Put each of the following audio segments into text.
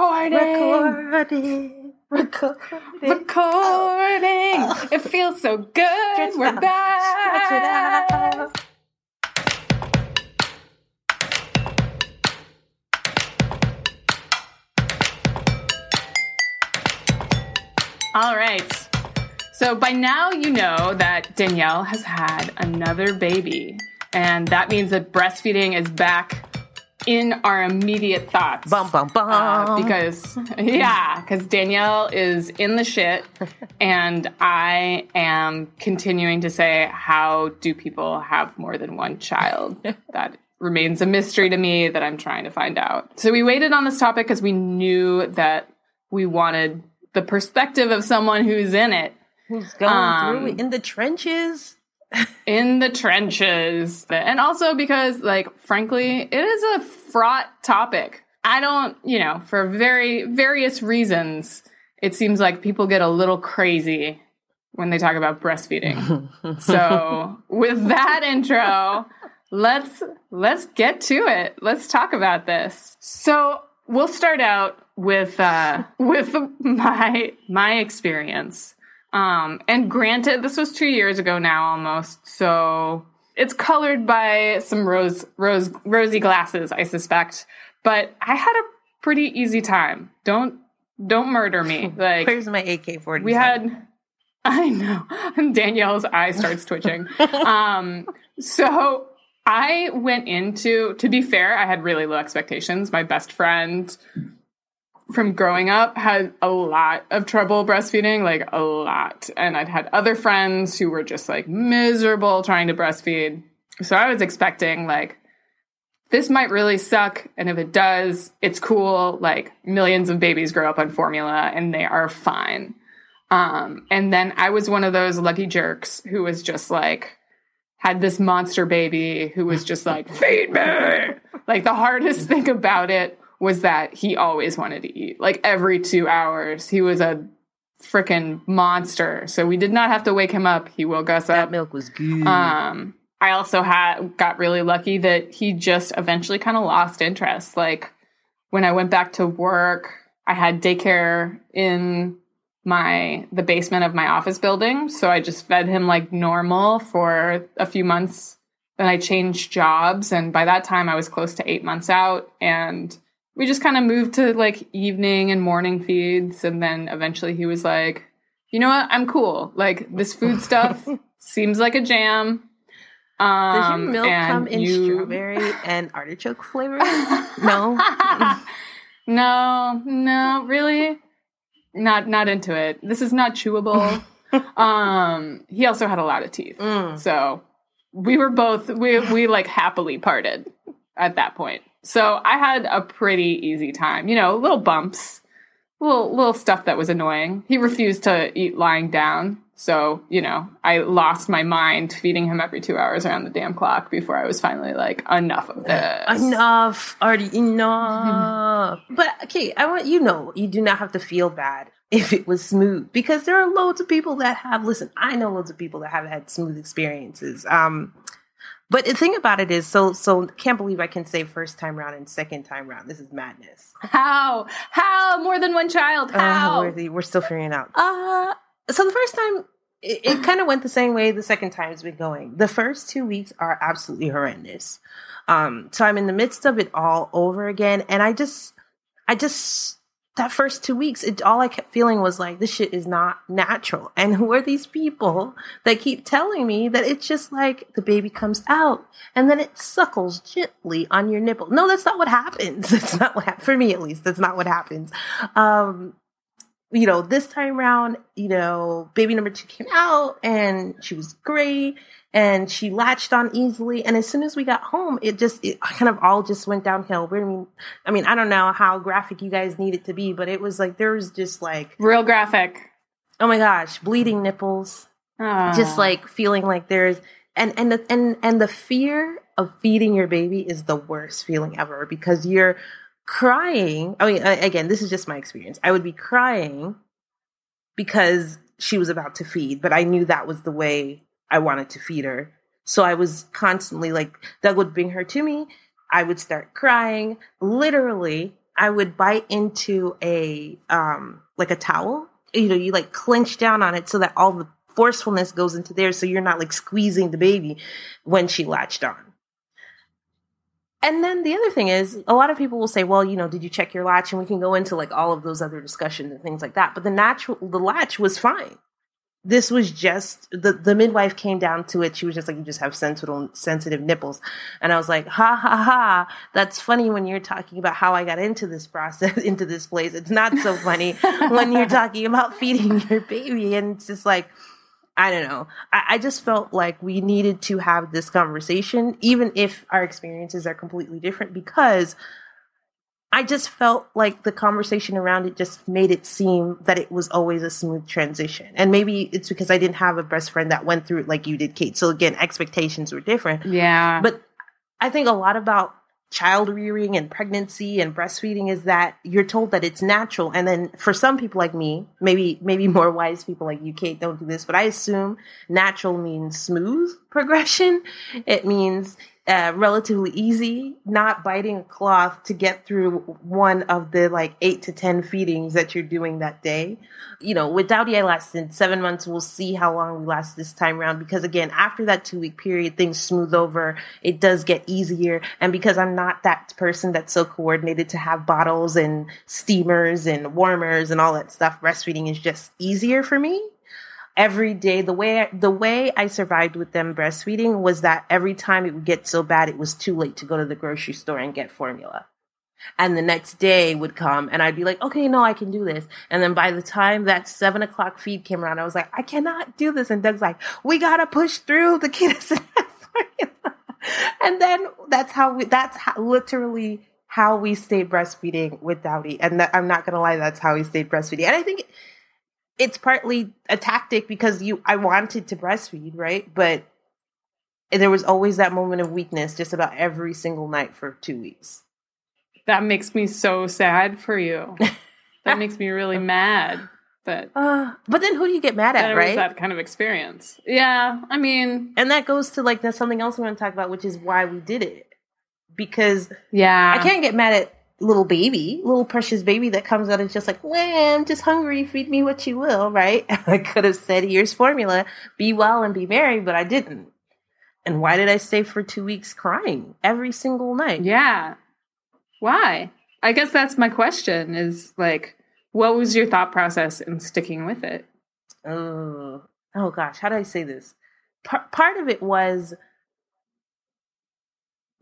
Recording. Recording. Recording. Recording. It feels so good. Stretch We're out. back. Stretch it out. All right. So by now you know that Danielle has had another baby, and that means that breastfeeding is back in our immediate thoughts. Bum bum bum. Uh, because yeah, because Danielle is in the shit, and I am continuing to say, how do people have more than one child? that remains a mystery to me that I'm trying to find out. So we waited on this topic because we knew that we wanted the perspective of someone who's in it, Who's going um, through in the trenches? In the trenches, and also because, like, frankly, it is a fraught topic. I don't, you know, for very various reasons, it seems like people get a little crazy when they talk about breastfeeding. so, with that intro, let's let's get to it. Let's talk about this. So, we'll start out with uh with my my experience. Um and granted this was 2 years ago now almost. So, it's colored by some rose rose rosy glasses, I suspect. But I had a pretty easy time. Don't don't murder me. Like Where's my AK forty? we had i know danielle's eye starts twitching um so i went into to be fair i had really low expectations my best friend from growing up had a lot of trouble breastfeeding like a lot. And i'd had other friends who were just like miserable trying to breastfeed. So i was expecting like this might really suck and if it does it's cool like millions of babies grow up on formula and they are fine. Um, and then I was one of those lucky jerks who was just like, had this monster baby who was just like, feed me. Like the hardest thing about it was that he always wanted to eat. Like every two hours, he was a freaking monster. So we did not have to wake him up. He woke us that up. milk was good. Um, I also had got really lucky that he just eventually kind of lost interest. Like when I went back to work, I had daycare in my the basement of my office building, so I just fed him like normal for a few months. Then I changed jobs, and by that time I was close to eight months out, and we just kind of moved to like evening and morning feeds, and then eventually he was like, "You know what? I'm cool. Like this food stuff seems like a jam." Um, Does your milk and come in you- strawberry and artichoke flavor? no. no, no, really, not not into it. This is not chewable. um, he also had a lot of teeth, Mm. so we were both we we like happily parted at that point. So I had a pretty easy time. You know, little bumps, little little stuff that was annoying. He refused to eat lying down. So, you know, I lost my mind feeding him every two hours around the damn clock before I was finally like, enough of this. Enough, already enough. but okay, I want you know you do not have to feel bad if it was smooth because there are loads of people that have. Listen, I know loads of people that have had smooth experiences. Um, but the thing about it is, so so can't believe I can say first time round and second time round. This is madness. How? How? More than one child? Uh, How? we're, we're still figuring it out. Uh, so the first time, it, it kind of went the same way the second time's been going. The first two weeks are absolutely horrendous. Um, so I'm in the midst of it all over again, and I just, I just that first two weeks, it all I kept feeling was like this shit is not natural. And who are these people that keep telling me that it's just like the baby comes out and then it suckles gently on your nipple? No, that's not what happens. That's not what for me at least. That's not what happens. Um, you know, this time around, you know, baby number two came out and she was great and she latched on easily. And as soon as we got home, it just, it kind of all just went downhill. I mean, I mean, I don't know how graphic you guys need it to be, but it was like, there was just like, Real graphic. oh my gosh, bleeding nipples, Ah. just like feeling like there's, and, and the, and, and the fear of feeding your baby is the worst feeling ever because you're, crying. I mean, again, this is just my experience. I would be crying because she was about to feed, but I knew that was the way I wanted to feed her. So I was constantly like, Doug would bring her to me. I would start crying. Literally, I would bite into a um like a towel. You know, you like clench down on it so that all the forcefulness goes into there so you're not like squeezing the baby when she latched on. And then the other thing is, a lot of people will say, "Well, you know, did you check your latch?" And we can go into like all of those other discussions and things like that. But the natural, the latch was fine. This was just the the midwife came down to it. She was just like, "You just have sensitive sensitive nipples," and I was like, "Ha ha ha! That's funny when you're talking about how I got into this process, into this place. It's not so funny when you're talking about feeding your baby." And it's just like I don't know. I, I, just felt like we needed to have this conversation, even if our experiences are completely different, because I just felt like the conversation around it just made it seem that it was always a smooth transition. And maybe it's because I didn't have a best friend that went through it like you did, Kate. So again, expectations were different. Yeah. But I think a lot about child rearing and pregnancy and breastfeeding is that you're told that it's natural. And then for some people like me maybe maybe more wise people like you kate don't do this but i assume natural means smooth progression it means uh, relatively easy, not biting a cloth to get through one of the like eight to 10 feedings that you're doing that day. You know, with Dowdy, I lasted seven months. We'll see how long we last this time around because again, after that two week period, things smooth over. It does get easier. And because I'm not that person that's so coordinated to have bottles and steamers and warmers and all that stuff, breastfeeding is just easier for me every day the way the way I survived with them breastfeeding was that every time it would get so bad it was too late to go to the grocery store and get formula. And the next day would come and I'd be like, okay, no, I can do this. And then by the time that seven o'clock feed came around, I was like, I cannot do this. And Doug's like, we gotta push through. The kid is. And then that's how we, that's how, literally how we stayed breastfeeding with Dowdy. And that, I'm not gonna lie, that's how we stayed breastfeeding. And I think it's partly a tactic because you I wanted to breastfeed, right? But there was always that moment of weakness just about every single night for two weeks. That makes me so sad for you. that makes me really mad. But uh, but then who do you get mad at, right? That kind of experience. Yeah, I mean, and that goes to like that's something else we want to talk about, which is why we did it. Because yeah, I can't get mad at little baby, little precious baby that comes out and just like, well, I'm just hungry, feed me what you will, right? I could have said, here's formula, be well and be merry, but I didn't. And why did I stay for two weeks crying every single night? Yeah. Why? I guess that's my question is like, what was your thought process in sticking with it? Oh, oh gosh, how do I say this? P- part of it was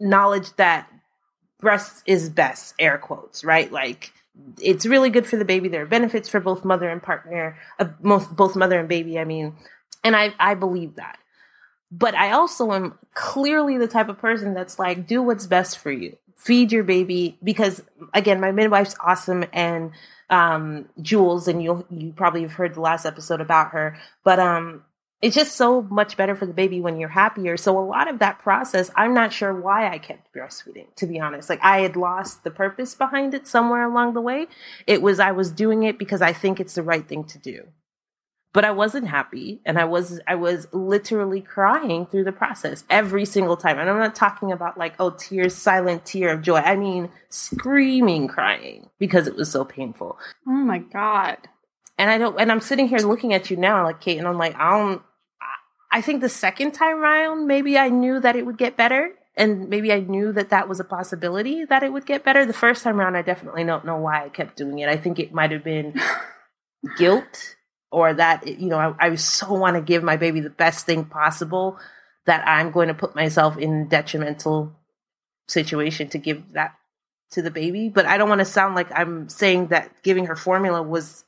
knowledge that breast is best, air quotes, right? Like it's really good for the baby. There are benefits for both mother and partner, uh, most, both mother and baby. I mean, and I, I believe that. But I also am clearly the type of person that's like, do what's best for you. Feed your baby because again, my midwife's awesome and um Jules and you you probably have heard the last episode about her, but um it's just so much better for the baby when you're happier. So a lot of that process, I'm not sure why I kept breastfeeding, to be honest. Like I had lost the purpose behind it somewhere along the way. It was I was doing it because I think it's the right thing to do. But I wasn't happy and I was I was literally crying through the process every single time. And I'm not talking about like oh tears silent tear of joy. I mean screaming crying because it was so painful. Oh my god. And I don't and I'm sitting here looking at you now like Kate and I'm like I don't I think the second time around, maybe I knew that it would get better. And maybe I knew that that was a possibility that it would get better. The first time around, I definitely don't know why I kept doing it. I think it might have been guilt or that, you know, I, I so want to give my baby the best thing possible that I'm going to put myself in detrimental situation to give that to the baby. But I don't want to sound like I'm saying that giving her formula was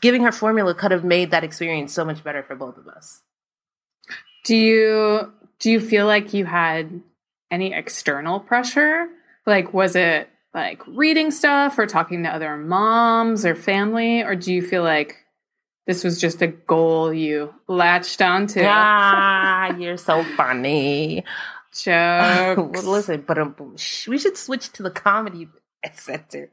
giving her formula could have made that experience so much better for both of us. Do you do you feel like you had any external pressure? Like was it like reading stuff or talking to other moms or family or do you feel like this was just a goal you latched onto? Ah, you're so funny. Jokes. well, listen, but um, we should switch to the comedy center.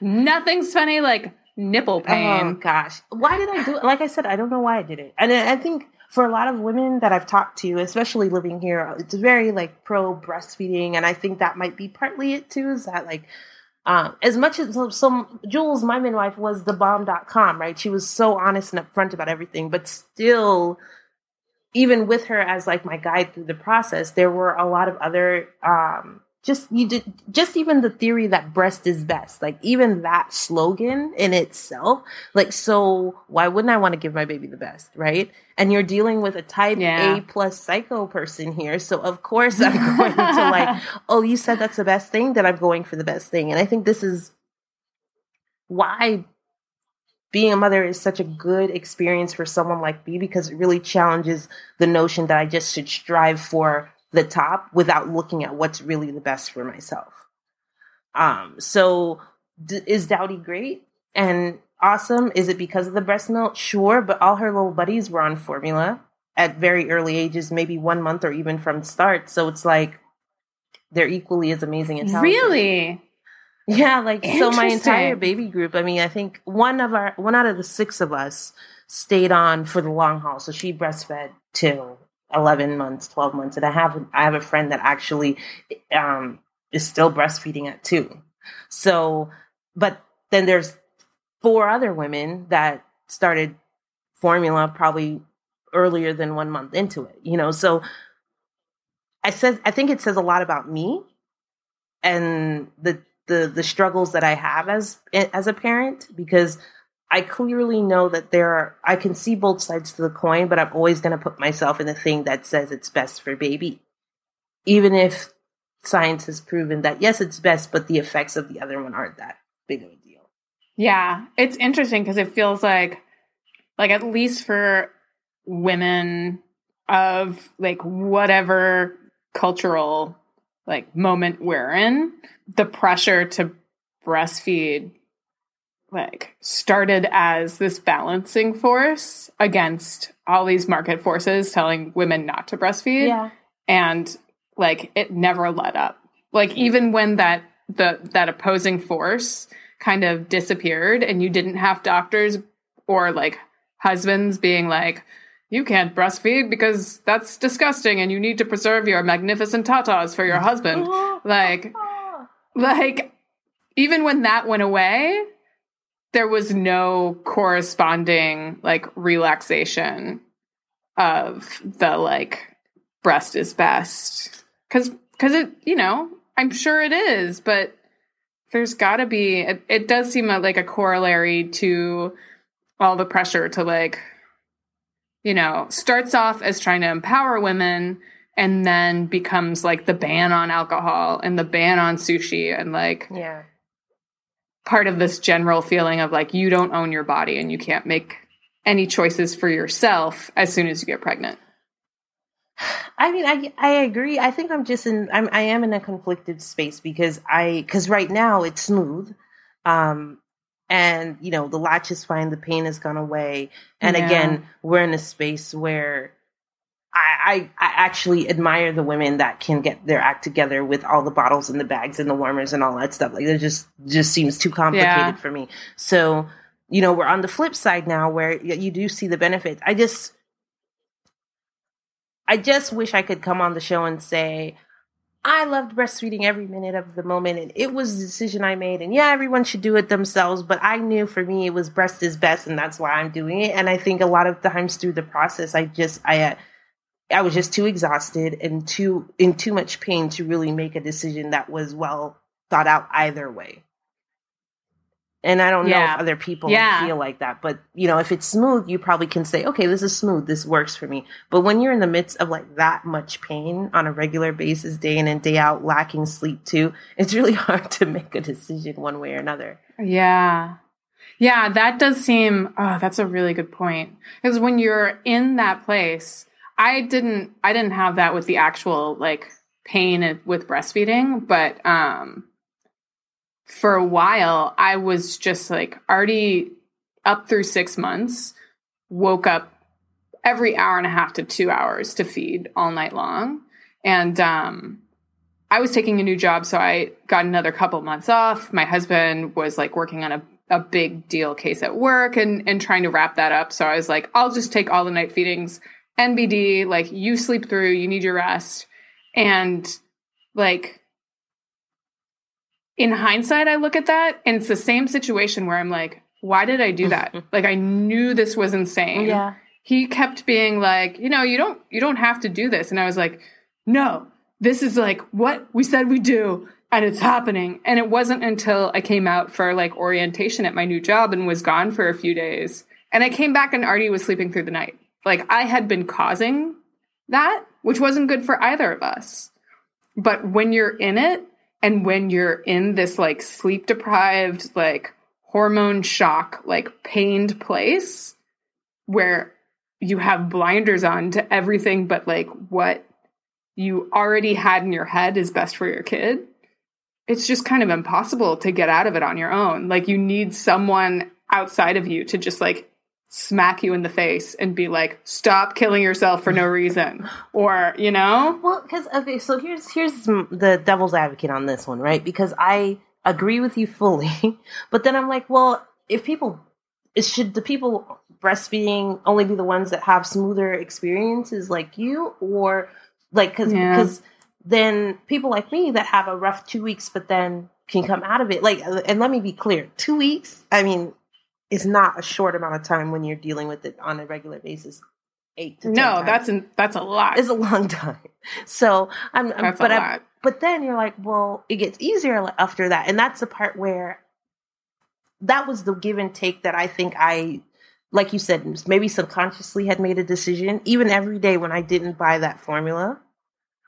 Nothing's funny like nipple pain. Oh gosh, why did I do it? Like I said, I don't know why I did it, and I think for a lot of women that I've talked to, especially living here, it's very like pro breastfeeding. And I think that might be partly it too, is that like, um, as much as some Jules, my midwife, was the bomb.com, right? She was so honest and upfront about everything, but still, even with her as like my guide through the process, there were a lot of other um, just you did just even the theory that breast is best like even that slogan in itself like so why wouldn't i want to give my baby the best right and you're dealing with a type yeah. a plus psycho person here so of course i'm going to like oh you said that's the best thing then i'm going for the best thing and i think this is why being a mother is such a good experience for someone like me because it really challenges the notion that i just should strive for the top without looking at what's really the best for myself. Um, so d- is Dowdy great and awesome? Is it because of the breast milk? Sure, but all her little buddies were on formula at very early ages, maybe one month or even from start. So it's like they're equally as amazing as really. Yeah, like so my entire baby group. I mean, I think one of our one out of the six of us stayed on for the long haul. So she breastfed till 11 months 12 months and i have i have a friend that actually um is still breastfeeding at two. So but then there's four other women that started formula probably earlier than one month into it you know? So i said i think it says a lot about me and the the the struggles that i have as as a parent because I clearly know that there are, I can see both sides to the coin, but I'm always going to put myself in the thing that says it's best for baby. Even if science has proven that, yes, it's best, but the effects of the other one aren't that big of a deal. Yeah. It's interesting because it feels like, like, at least for women of like whatever cultural like moment we're in, the pressure to breastfeed like started as this balancing force against all these market forces telling women not to breastfeed. Yeah. And like it never let up. Like even when that the that opposing force kind of disappeared and you didn't have doctors or like husbands being like you can't breastfeed because that's disgusting and you need to preserve your magnificent tatas for your husband. like like even when that went away, there was no corresponding like relaxation of the like breast is best. Because because it you know i'm sure it is but there's got to be it, it does seem like a corollary to all the pressure to like you know starts off as trying to empower women and then becomes like the ban on alcohol and the ban on sushi and like yeah part of this general feeling of like you don't own your body and you can't make any choices for yourself as soon as you get pregnant. I mean, I I agree. I think I'm just in I'm I am in a conflicted space because I because right now it's smooth, um, and you know the latch is fine, the pain has gone away, and yeah. again we're in a space where I, I, I actually admire the women that can get their act together with all the bottles and the bags and the warmers and all that stuff. Like it just just seems too complicated yeah. for me. So you know we're on the flip side now where you do see the benefits. I just I just wish I could come on the show and say I loved breastfeeding every minute of the moment and it was a decision I made and yeah everyone should do it themselves but I knew for me it was breast is best and that's why I'm doing it and I think a lot of times through the process I just I uh, I was just too exhausted and too in too much pain to really make a decision that was well thought out either way. And I don't yeah. know if other people yeah. feel like that, but you know, if it's smooth, you probably can say, "Okay, this is smooth. This works for me." But when you're in the midst of like that much pain on a regular basis, day in and day out, lacking sleep too, it's really hard to make a decision one way or another. Yeah. Yeah, that does seem oh, that's a really good point. Because when you're in that place, I didn't I didn't have that with the actual like pain with breastfeeding, but um for a while I was just like already up through 6 months, woke up every hour and a half to 2 hours to feed all night long. And um I was taking a new job, so I got another couple months off. My husband was like working on a a big deal case at work and and trying to wrap that up. So I was like, I'll just take all the night feedings NBD, like you sleep through, you need your rest. And like in hindsight, I look at that and it's the same situation where I'm like, why did I do that? like I knew this was insane. Yeah. He kept being like, you know, you don't you don't have to do this. And I was like, no, this is like what we said we do and it's happening. And it wasn't until I came out for like orientation at my new job and was gone for a few days. And I came back and Artie was sleeping through the night. Like I had been causing that, which wasn't good for either of us. But when you're in it and when you're in this like sleep deprived, like hormone shock, like pained place where you have blinders on to everything but like what you already had in your head is best for your kid, it's just kind of impossible to get out of it on your own. Like you need someone outside of you to just like smack you in the face and be like, "Stop killing yourself for no reason," or you know. Well, because okay, so here's here's the devil's advocate on this one, right? Because I agree with you fully, but then I'm like, well, if people, should the people breastfeeding only be the ones that have smoother experiences like you, or like because because then people like me that have a rough two weeks, but then can come out of it. Like, and let me be clear, two weeks. I mean, is not a short amount of time when you're dealing with it on a regular basis. Eight to No, that's an, that's a lot. It's a long time. So I'm, I'm but a I, lot. but then you're like, well, it gets easier after that, and that's the part where that was the give and take that I think I, like you said, maybe subconsciously had made a decision. Even every day when I didn't buy that formula,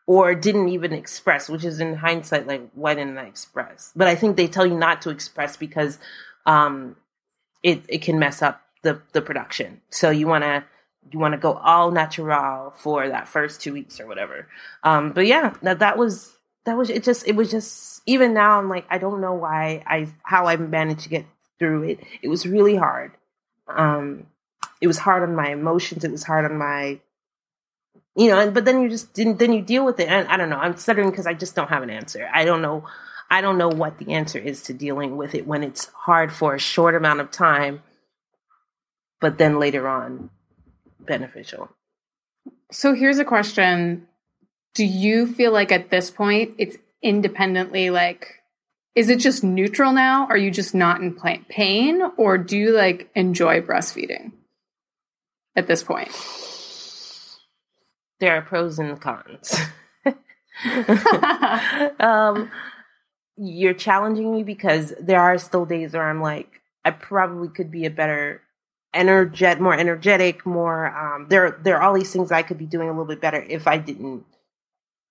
or didn't even express, which is in hindsight, like why didn't I express? But I think they tell you not to express because um, it it can mess up the the production. So you want to you want to go all natural for that first two weeks or whatever. Um, but yeah, that that was that was it. Just it was just even now I'm like I don't know why I how I managed to get through it. It was really hard. Um, it was hard on my emotions. It was hard on my you know. And, but then you just didn't. Then you deal with it. And I don't know. I'm stuttering because I just don't have an answer. I don't know. I don't know what the answer is to dealing with it when it's hard for a short amount of time, but then later on beneficial. So here's a question. Do you feel like at this point it's independently like is it just neutral now? Are you just not in pain or do you like enjoy breastfeeding at this point? There are pros and cons. um, you're challenging me because there are still days where I'm like, I probably could be a better energet, more energetic, more. Um, there, there are all these things I could be doing a little bit better if I didn't,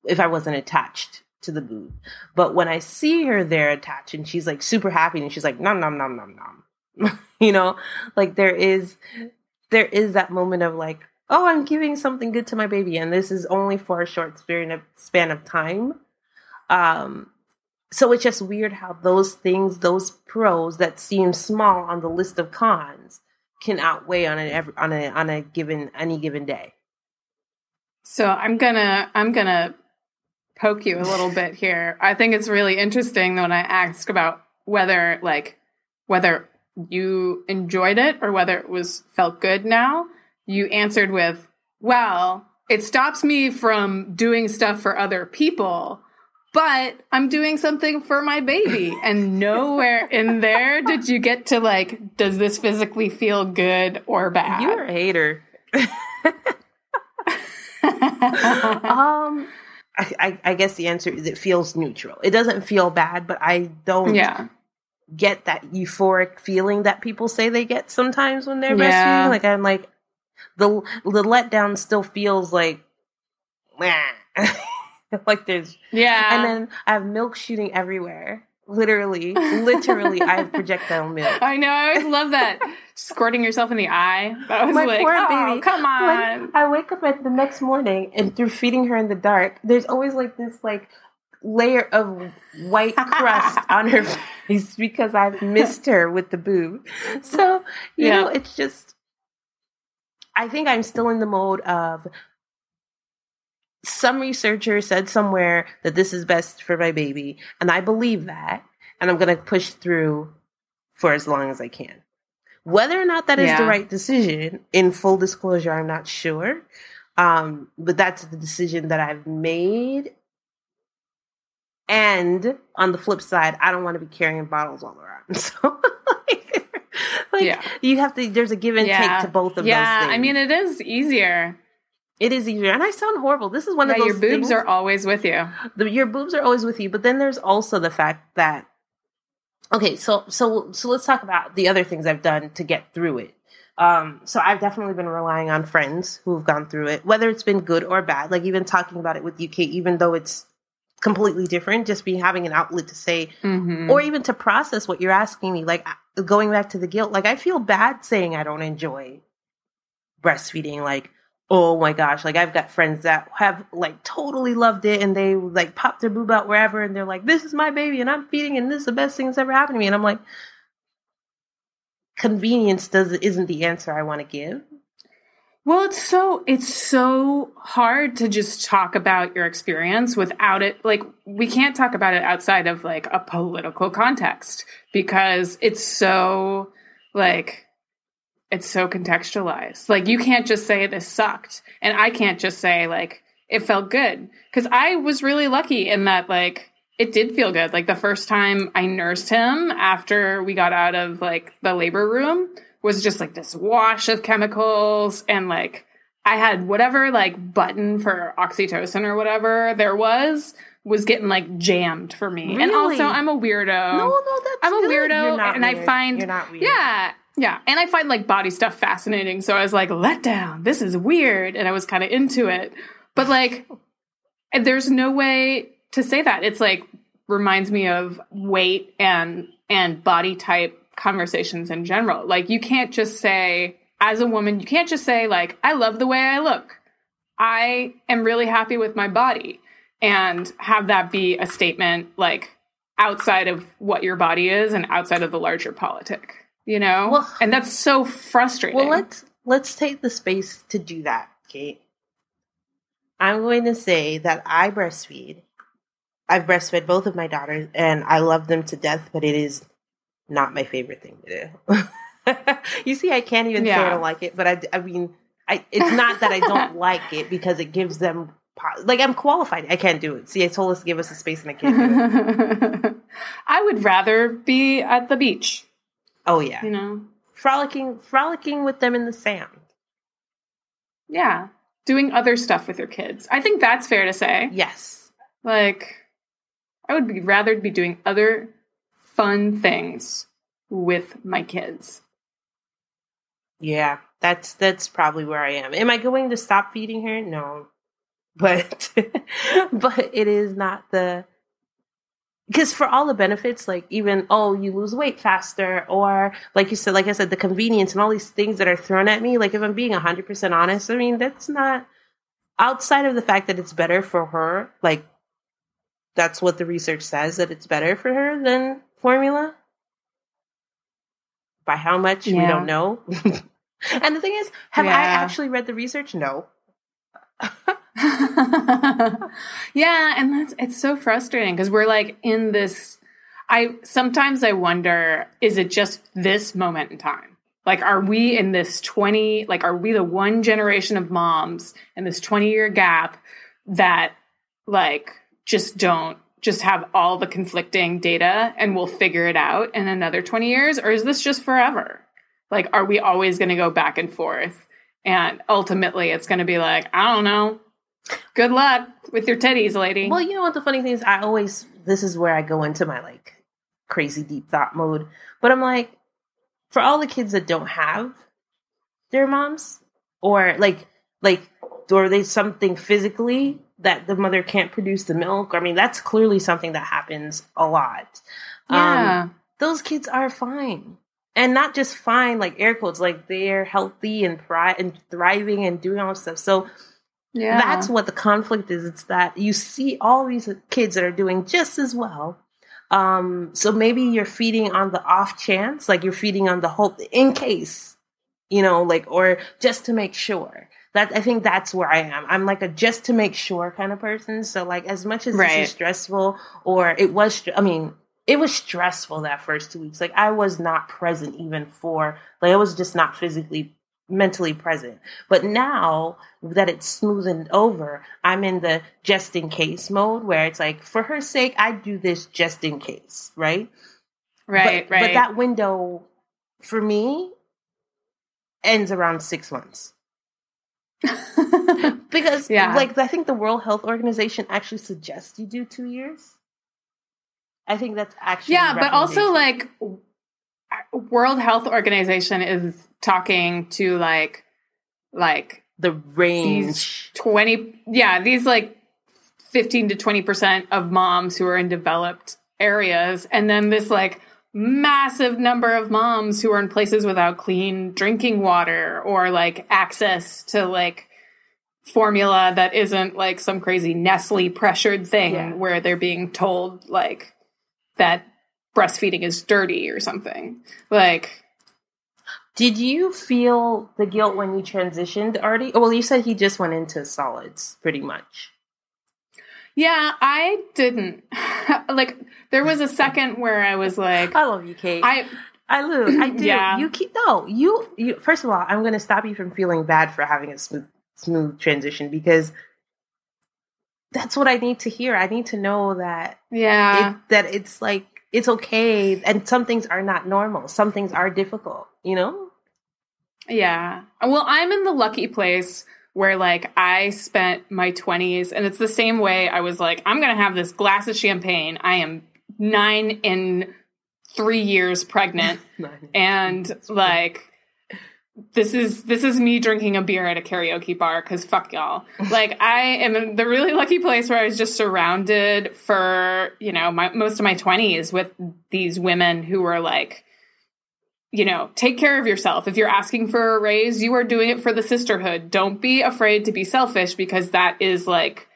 if I wasn't attached to the boob. But when I see her there attached and she's like super happy and she's like nom nom nom nom nom, you know, like there is, there is that moment of like, oh, I'm giving something good to my baby, and this is only for a short span of span of time. Um, so it's just weird how those things, those pros that seem small on the list of cons, can outweigh on an on a on a given any given day. So I'm gonna I'm gonna poke you a little bit here. I think it's really interesting when I ask about whether like whether you enjoyed it or whether it was felt good now. You answered with, "Well, it stops me from doing stuff for other people." But I'm doing something for my baby. And nowhere in there did you get to like, does this physically feel good or bad? You're a hater. um, I, I, I guess the answer is it feels neutral. It doesn't feel bad, but I don't yeah. get that euphoric feeling that people say they get sometimes when they're Yeah. breastfeeding. Like I'm like the the letdown still feels like like there's Yeah. and then I have milk shooting everywhere. Literally, literally, I have projectile milk. I know. I always love that. Squirting yourself in the eye. I was My like, poor oh, baby. come on. Like, I wake up at the next morning and through feeding her in the dark, there's always like this like layer of white crust on her face because I've missed her with the boob. So, you Yeah. know, it's just I think I'm still in the mode of some researcher said somewhere that this is best for my baby, and I believe that, and I'm going to push through for as long as I can. Whether or not that is the right decision, in full disclosure, I'm not sure. Um, but that's the decision that I've made. And on the flip side, I don't want to be carrying bottles all around. So like, like Yeah. you have to there's a give and Yeah. take to both of yeah, those things. I mean, it is easier. It is easier. And I sound horrible. This is one Yeah, of those your boobs things- are always with you. the, your boobs are always with you but then there's also the fact that okay so so so let's talk about the other things i've done to get through it um so i've definitely been relying on friends who've gone through it whether it's been good or bad like even talking about it with uk even though it's completely different just be having an outlet to say Mhm. or even to process what you're asking me like going back to the guilt like i feel bad saying i don't enjoy breastfeeding like oh my gosh like i've got friends that have like totally loved it and they like pop their boob out wherever and they're like this is my baby and i'm feeding and this is the best thing that's ever happened to me. And i'm like convenience does isn't the answer i want to give. Well, it's so it's so hard to just talk about your experience without it like we can't talk about it outside of like a political context because it's so like it's so contextualized. Like you can't just say this sucked and I can't just say like it felt good cuz I was really lucky in that like it did feel good. Like the first time I nursed him after we got out of like the labor room was just like this wash of chemicals and like I had whatever like button for oxytocin or whatever there was was getting like jammed for me. And also I'm a weirdo. no no that's I'm a good. weirdo, and I find- you're not weird Yeah. Yeah. And I find like body stuff fascinating. So I was like, let down. This is weird. And I was kind of into it. But like, there's no way to say that. It's like reminds me of weight and and body type conversations in general. Like you can't just say as a woman, you can't just say like I love the way I look. I am really happy with my body and have that be a statement like outside of what your body is and outside of the larger politic, you know? Well- and that's so frustrating. Well, let's let's take the space to do that, Kate. I'm going to say that I breastfeed. I've breastfed both of my daughters, and I love them to death. But it is not my favorite thing to do. you see, I can't even say I Yeah. don't like it, but I, I mean, I. It's not that I don't like it because it gives them like I'm qualified. I can't do it. See, I told us to give us a space, and I can't do it. I would rather be at the beach, Oh yeah, you know? frolicking, frolicking with them in the sand. Yeah. Doing other stuff with your kids. I think that's fair to say. Yes. Like, I would be rather be doing other fun things with my kids. Yeah, that's that's probably where I am. Am I going to stop feeding her? No. But but it is not the because for all the benefits, like even oh, you lose weight faster, or like you said, like I said, the convenience and all these things that are thrown at me. Like if I'm being hundred percent honest, I mean that's not outside of the fact that it's better for her. Like that's what the research says that it's better for her than formula. By how much we don't know. and the thing is, have I actually read the research? No. yeah, and that's it's so frustrating because we're like in this I sometimes I wonder is it just this moment in time? Like are we in this 20 like are we the one generation of moms in this 20 year gap that like just don't just have all the conflicting data and we'll figure it out in another 20 years or is this just forever? Like are we always going to go back and forth? And ultimately it's going to be like, I don't know. Good luck with your titties, lady. Well, you know what the funny thing is, I always this is where I go into my like crazy deep thought mode. But I'm like, for all the kids that don't have their moms, or like like or they something physically that the mother can't produce the milk. I mean, that's clearly something that happens a lot. yeah. Um, those kids are fine. And not just fine, like air quotes, like they're healthy and, thri- and thriving and doing all this stuff. So yeah. that's what the conflict is. It's that you see all these kids that are doing just as well. Um, so maybe you're feeding on the off chance, like you're feeding on the hope in case, you know, like, or just to make sure. That I think that's where I am. I'm like a just to make sure kind of person. So like as much as this is stressful or it was, I mean, it was stressful that first two weeks. Like I was not present even for, like I was just not physically mentally present. But now that it's smoothened over, I'm in the just in case mode where it's like, for her sake, I do this just in case, right? Right, but, right. But that window for me ends around six months. because Yeah. like I think the World Health Organization actually suggests you do two years. I think that's actually yeah, but also like World Health Organization is talking to like like the range. 20 yeah, these like 15 to 20% of moms who are in developed areas and then this like massive number of moms who are in places without clean drinking water or like access to like formula that isn't like some crazy Nestle pressured thing Yeah. where they're being told like that breastfeeding is dirty or something. Like Did you feel the guilt when you transitioned, Artie? Oh, well, you said he just went into solids, pretty much. yeah, I didn't like there was a second where I was like I love you, Kate. I I lose. I do. Yeah. You keep no. You. You. First of all, I'm going to stop you from feeling bad for having a smooth, smooth transition because that's what I need to hear. I need to know that yeah. it, that it's like it's okay, and some things are not normal. Some things are difficult. You know. Yeah. Well, I'm in the lucky place where like I spent my 20s and it's the same way I was like I'm going to have this glass of champagne. I am 9 in 3 years pregnant and like this is this is me drinking a beer at a karaoke bar cuz fuck y'all. Like I am in the really lucky place where I was just surrounded for, you know, my most of my 20s with these women who were like you know, take care of yourself. If you're asking for a raise, you are doing it for the sisterhood. Don't be afraid to be selfish because that is like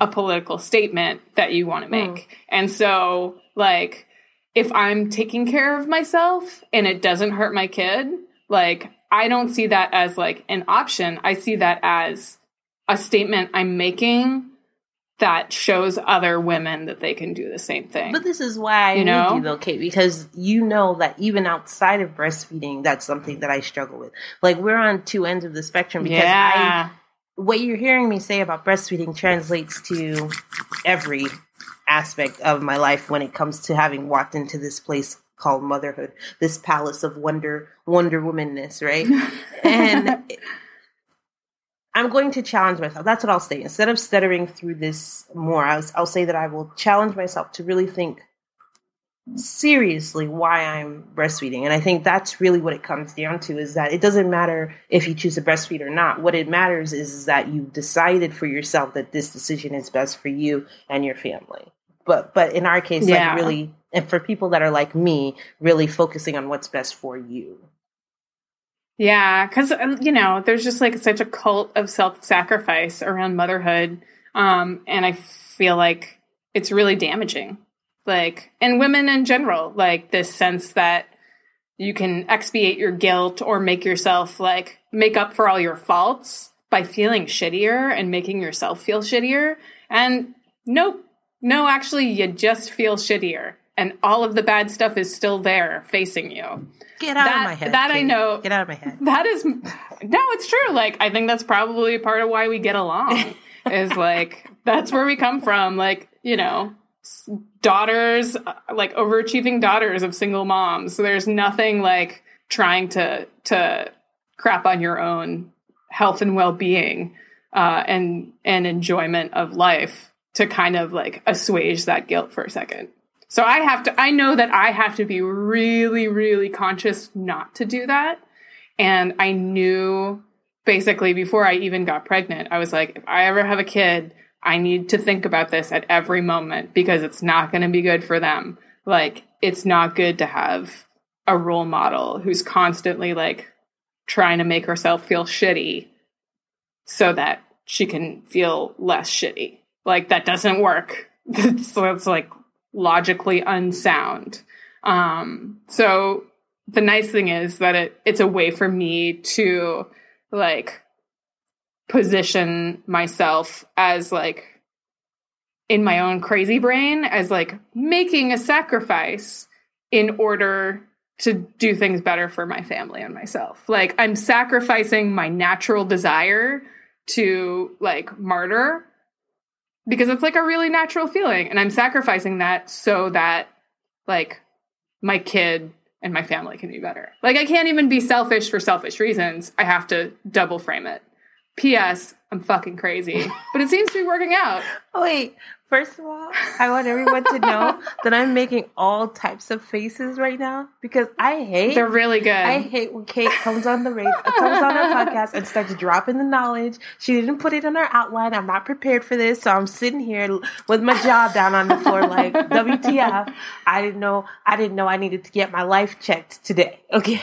a political statement that you want to mm. make. And so, like, if I'm taking care of myself and it doesn't hurt my kid, like, I don't see that as like an option. I see that as a statement I'm making that shows other women that they can do the same thing. But this is why I You need know? you though, Kate, because you know that even outside of breastfeeding, that's something that I struggle with. Like we're on two ends of the spectrum because I yeah. what you're hearing me say about breastfeeding translates to every aspect of my life when it comes to having walked into this place called motherhood, this palace of wonder, wonder womanness, right? and I'm going to challenge myself. That's what I'll say. Instead of stuttering through this more, I'll, I'll say that I will challenge myself to really think seriously why I'm breastfeeding. And I think that's really what it comes down to is that it doesn't matter if you choose to breastfeed or not. What it matters is, is that you decided for yourself that this decision is best for you and your family. But but in our case, Yeah. like really and for people that are like me, really focusing on what's best for you. Yeah, because you know, there's just like such a cult of self-sacrifice around motherhood, um, and I feel like it's really damaging. Like, and women in general, like this sense that you can expiate your guilt or make yourself like make up for all your faults by feeling shittier and making yourself feel shittier. And nope, no, actually, you just feel shittier, and all of the bad stuff is still there facing you. Get out That- of my head. that I know. Get out of my head. That is no, it's true. Like I think that's probably part of why we get along. is like that's where we come from. Like you know, daughters, uh, like overachieving daughters of single moms. So there's nothing like trying to to crap on your own health and well being uh, and and enjoyment of life to kind of like assuage that guilt for a second. So I have to, I know that I have to be really, really conscious not to do that. And I knew basically before I even got pregnant, I was like, if I ever have a kid, I need to think about this at every moment because it's not going to be good for them. Like, it's not good to have a role model who's constantly like trying to make herself feel shitty so that she can feel less shitty. Like, that doesn't work. That's, that's like logically unsound. Um, so the nice thing is that it it's a way for me to like position myself as like in my own crazy brain as like making a sacrifice in order to do things better for my family and myself. Like I'm sacrificing my natural desire to like martyr because it's like a really natural feeling and I'm sacrificing that so that like my kid and my family can be better. Like I can't even be selfish for selfish reasons. I have to double frame it. P.S. I'm fucking crazy, but it seems to be working out. Wait, first of all, I want everyone to know that I'm making all types of faces right now because I hate. They're really good. I hate when Kate comes on the radio, comes on our podcast and starts dropping the knowledge. She didn't put it in our outline. I'm not prepared for this, so I'm sitting here with my jaw down on the floor, like WTF? I didn't know. I didn't know I needed to get my life checked today. Okay,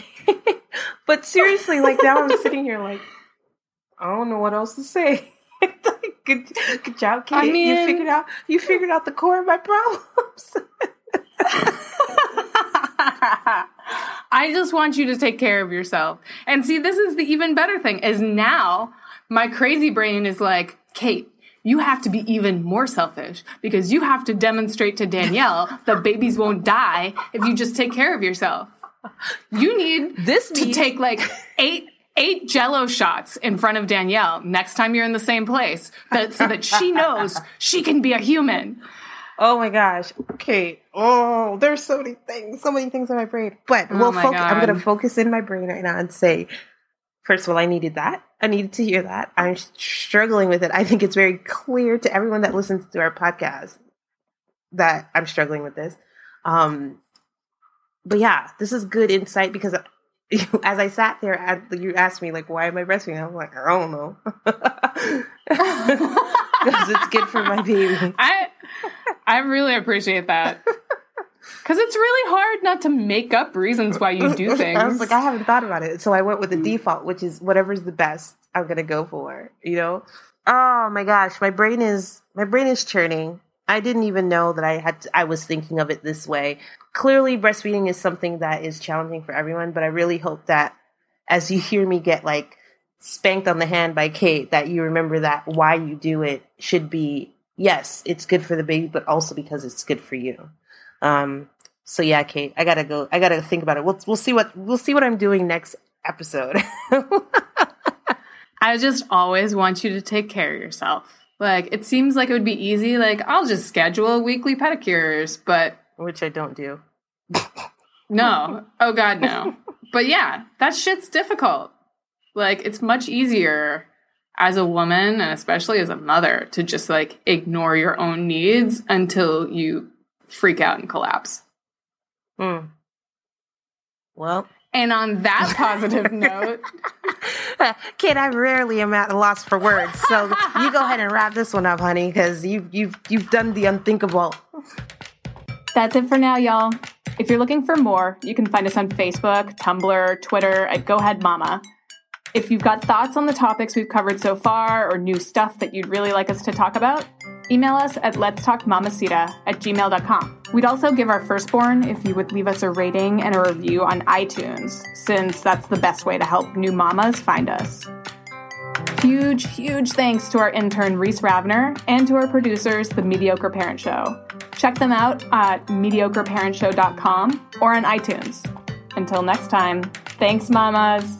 but seriously, like now I'm sitting here like. I don't know what else to say. Good, good job, Kate. I mean, you figured out you figured out the core of my problems. I just want you to take care of yourself. And see, this is the even better thing is now my crazy brain is like, Kate, you have to be even more selfish because you have to demonstrate to Danielle that babies won't die if you just take care of yourself. You need this to take like eight eight jello shots in front of Danielle next time you're in the same place that, so that she knows she can be a human. Oh my gosh. Okay. Oh, there's so many things, so many things in my brain. But oh we'll focus, I'm going to focus in my brain right now and say, first of all, I needed that. I needed to hear that. I'm struggling with it. I think it's very clear to everyone that listens to our podcast that I'm struggling with this. Um, but yeah, this is good insight because as I sat there, you asked me like, "Why am I breastfeeding?" I'm like, "I don't know," because it's good for my baby. I I really appreciate that because it's really hard not to make up reasons why you do things. I was like, I haven't thought about it, so I went with the default, which is whatever's the best. I'm gonna go for. You know? Oh my gosh, my brain is my brain is churning. I didn't even know that I had to, I was thinking of it this way clearly breastfeeding is something that is challenging for everyone, but I really hope that as you hear me get like spanked on the hand by Kate, that you remember that why you do it should be yes, it's good for the baby, but also because it's good for you. Um, so yeah, Kate, I gotta go. I gotta think about it. We'll we'll see what we'll see what I'm doing next episode. I just always want you to take care of yourself. Like it seems like it would be easy. Like I'll just schedule weekly pedicures, but which I don't do no. Oh God, no. but yeah, that shit's difficult. Like it's much easier as a woman and especially as a mother to just like ignore your own needs until you freak out and collapse. Hmm. Well, and on that positive note, Kid, I rarely am at a loss for words. So you go ahead and wrap this one up, honey, because you, you've you've done the unthinkable. That's it for now, y'all. If you're looking for more, you can find us on Facebook, Tumblr, Twitter at Go Ahead Mama. If you've got thoughts on the topics we've covered so far or new stuff that you'd really like us to talk about, email us at let's talk mamacita at gmail.com. We'd also give our firstborn if you would leave us a rating and a review on iTunes, since that's the best way to help new mamas find us. Huge, huge thanks to our intern Reese Ravner and to our producers, The Mediocre Parent Show. Check them out at mediocreparentshow.com or on iTunes. Until next time, thanks, mamas.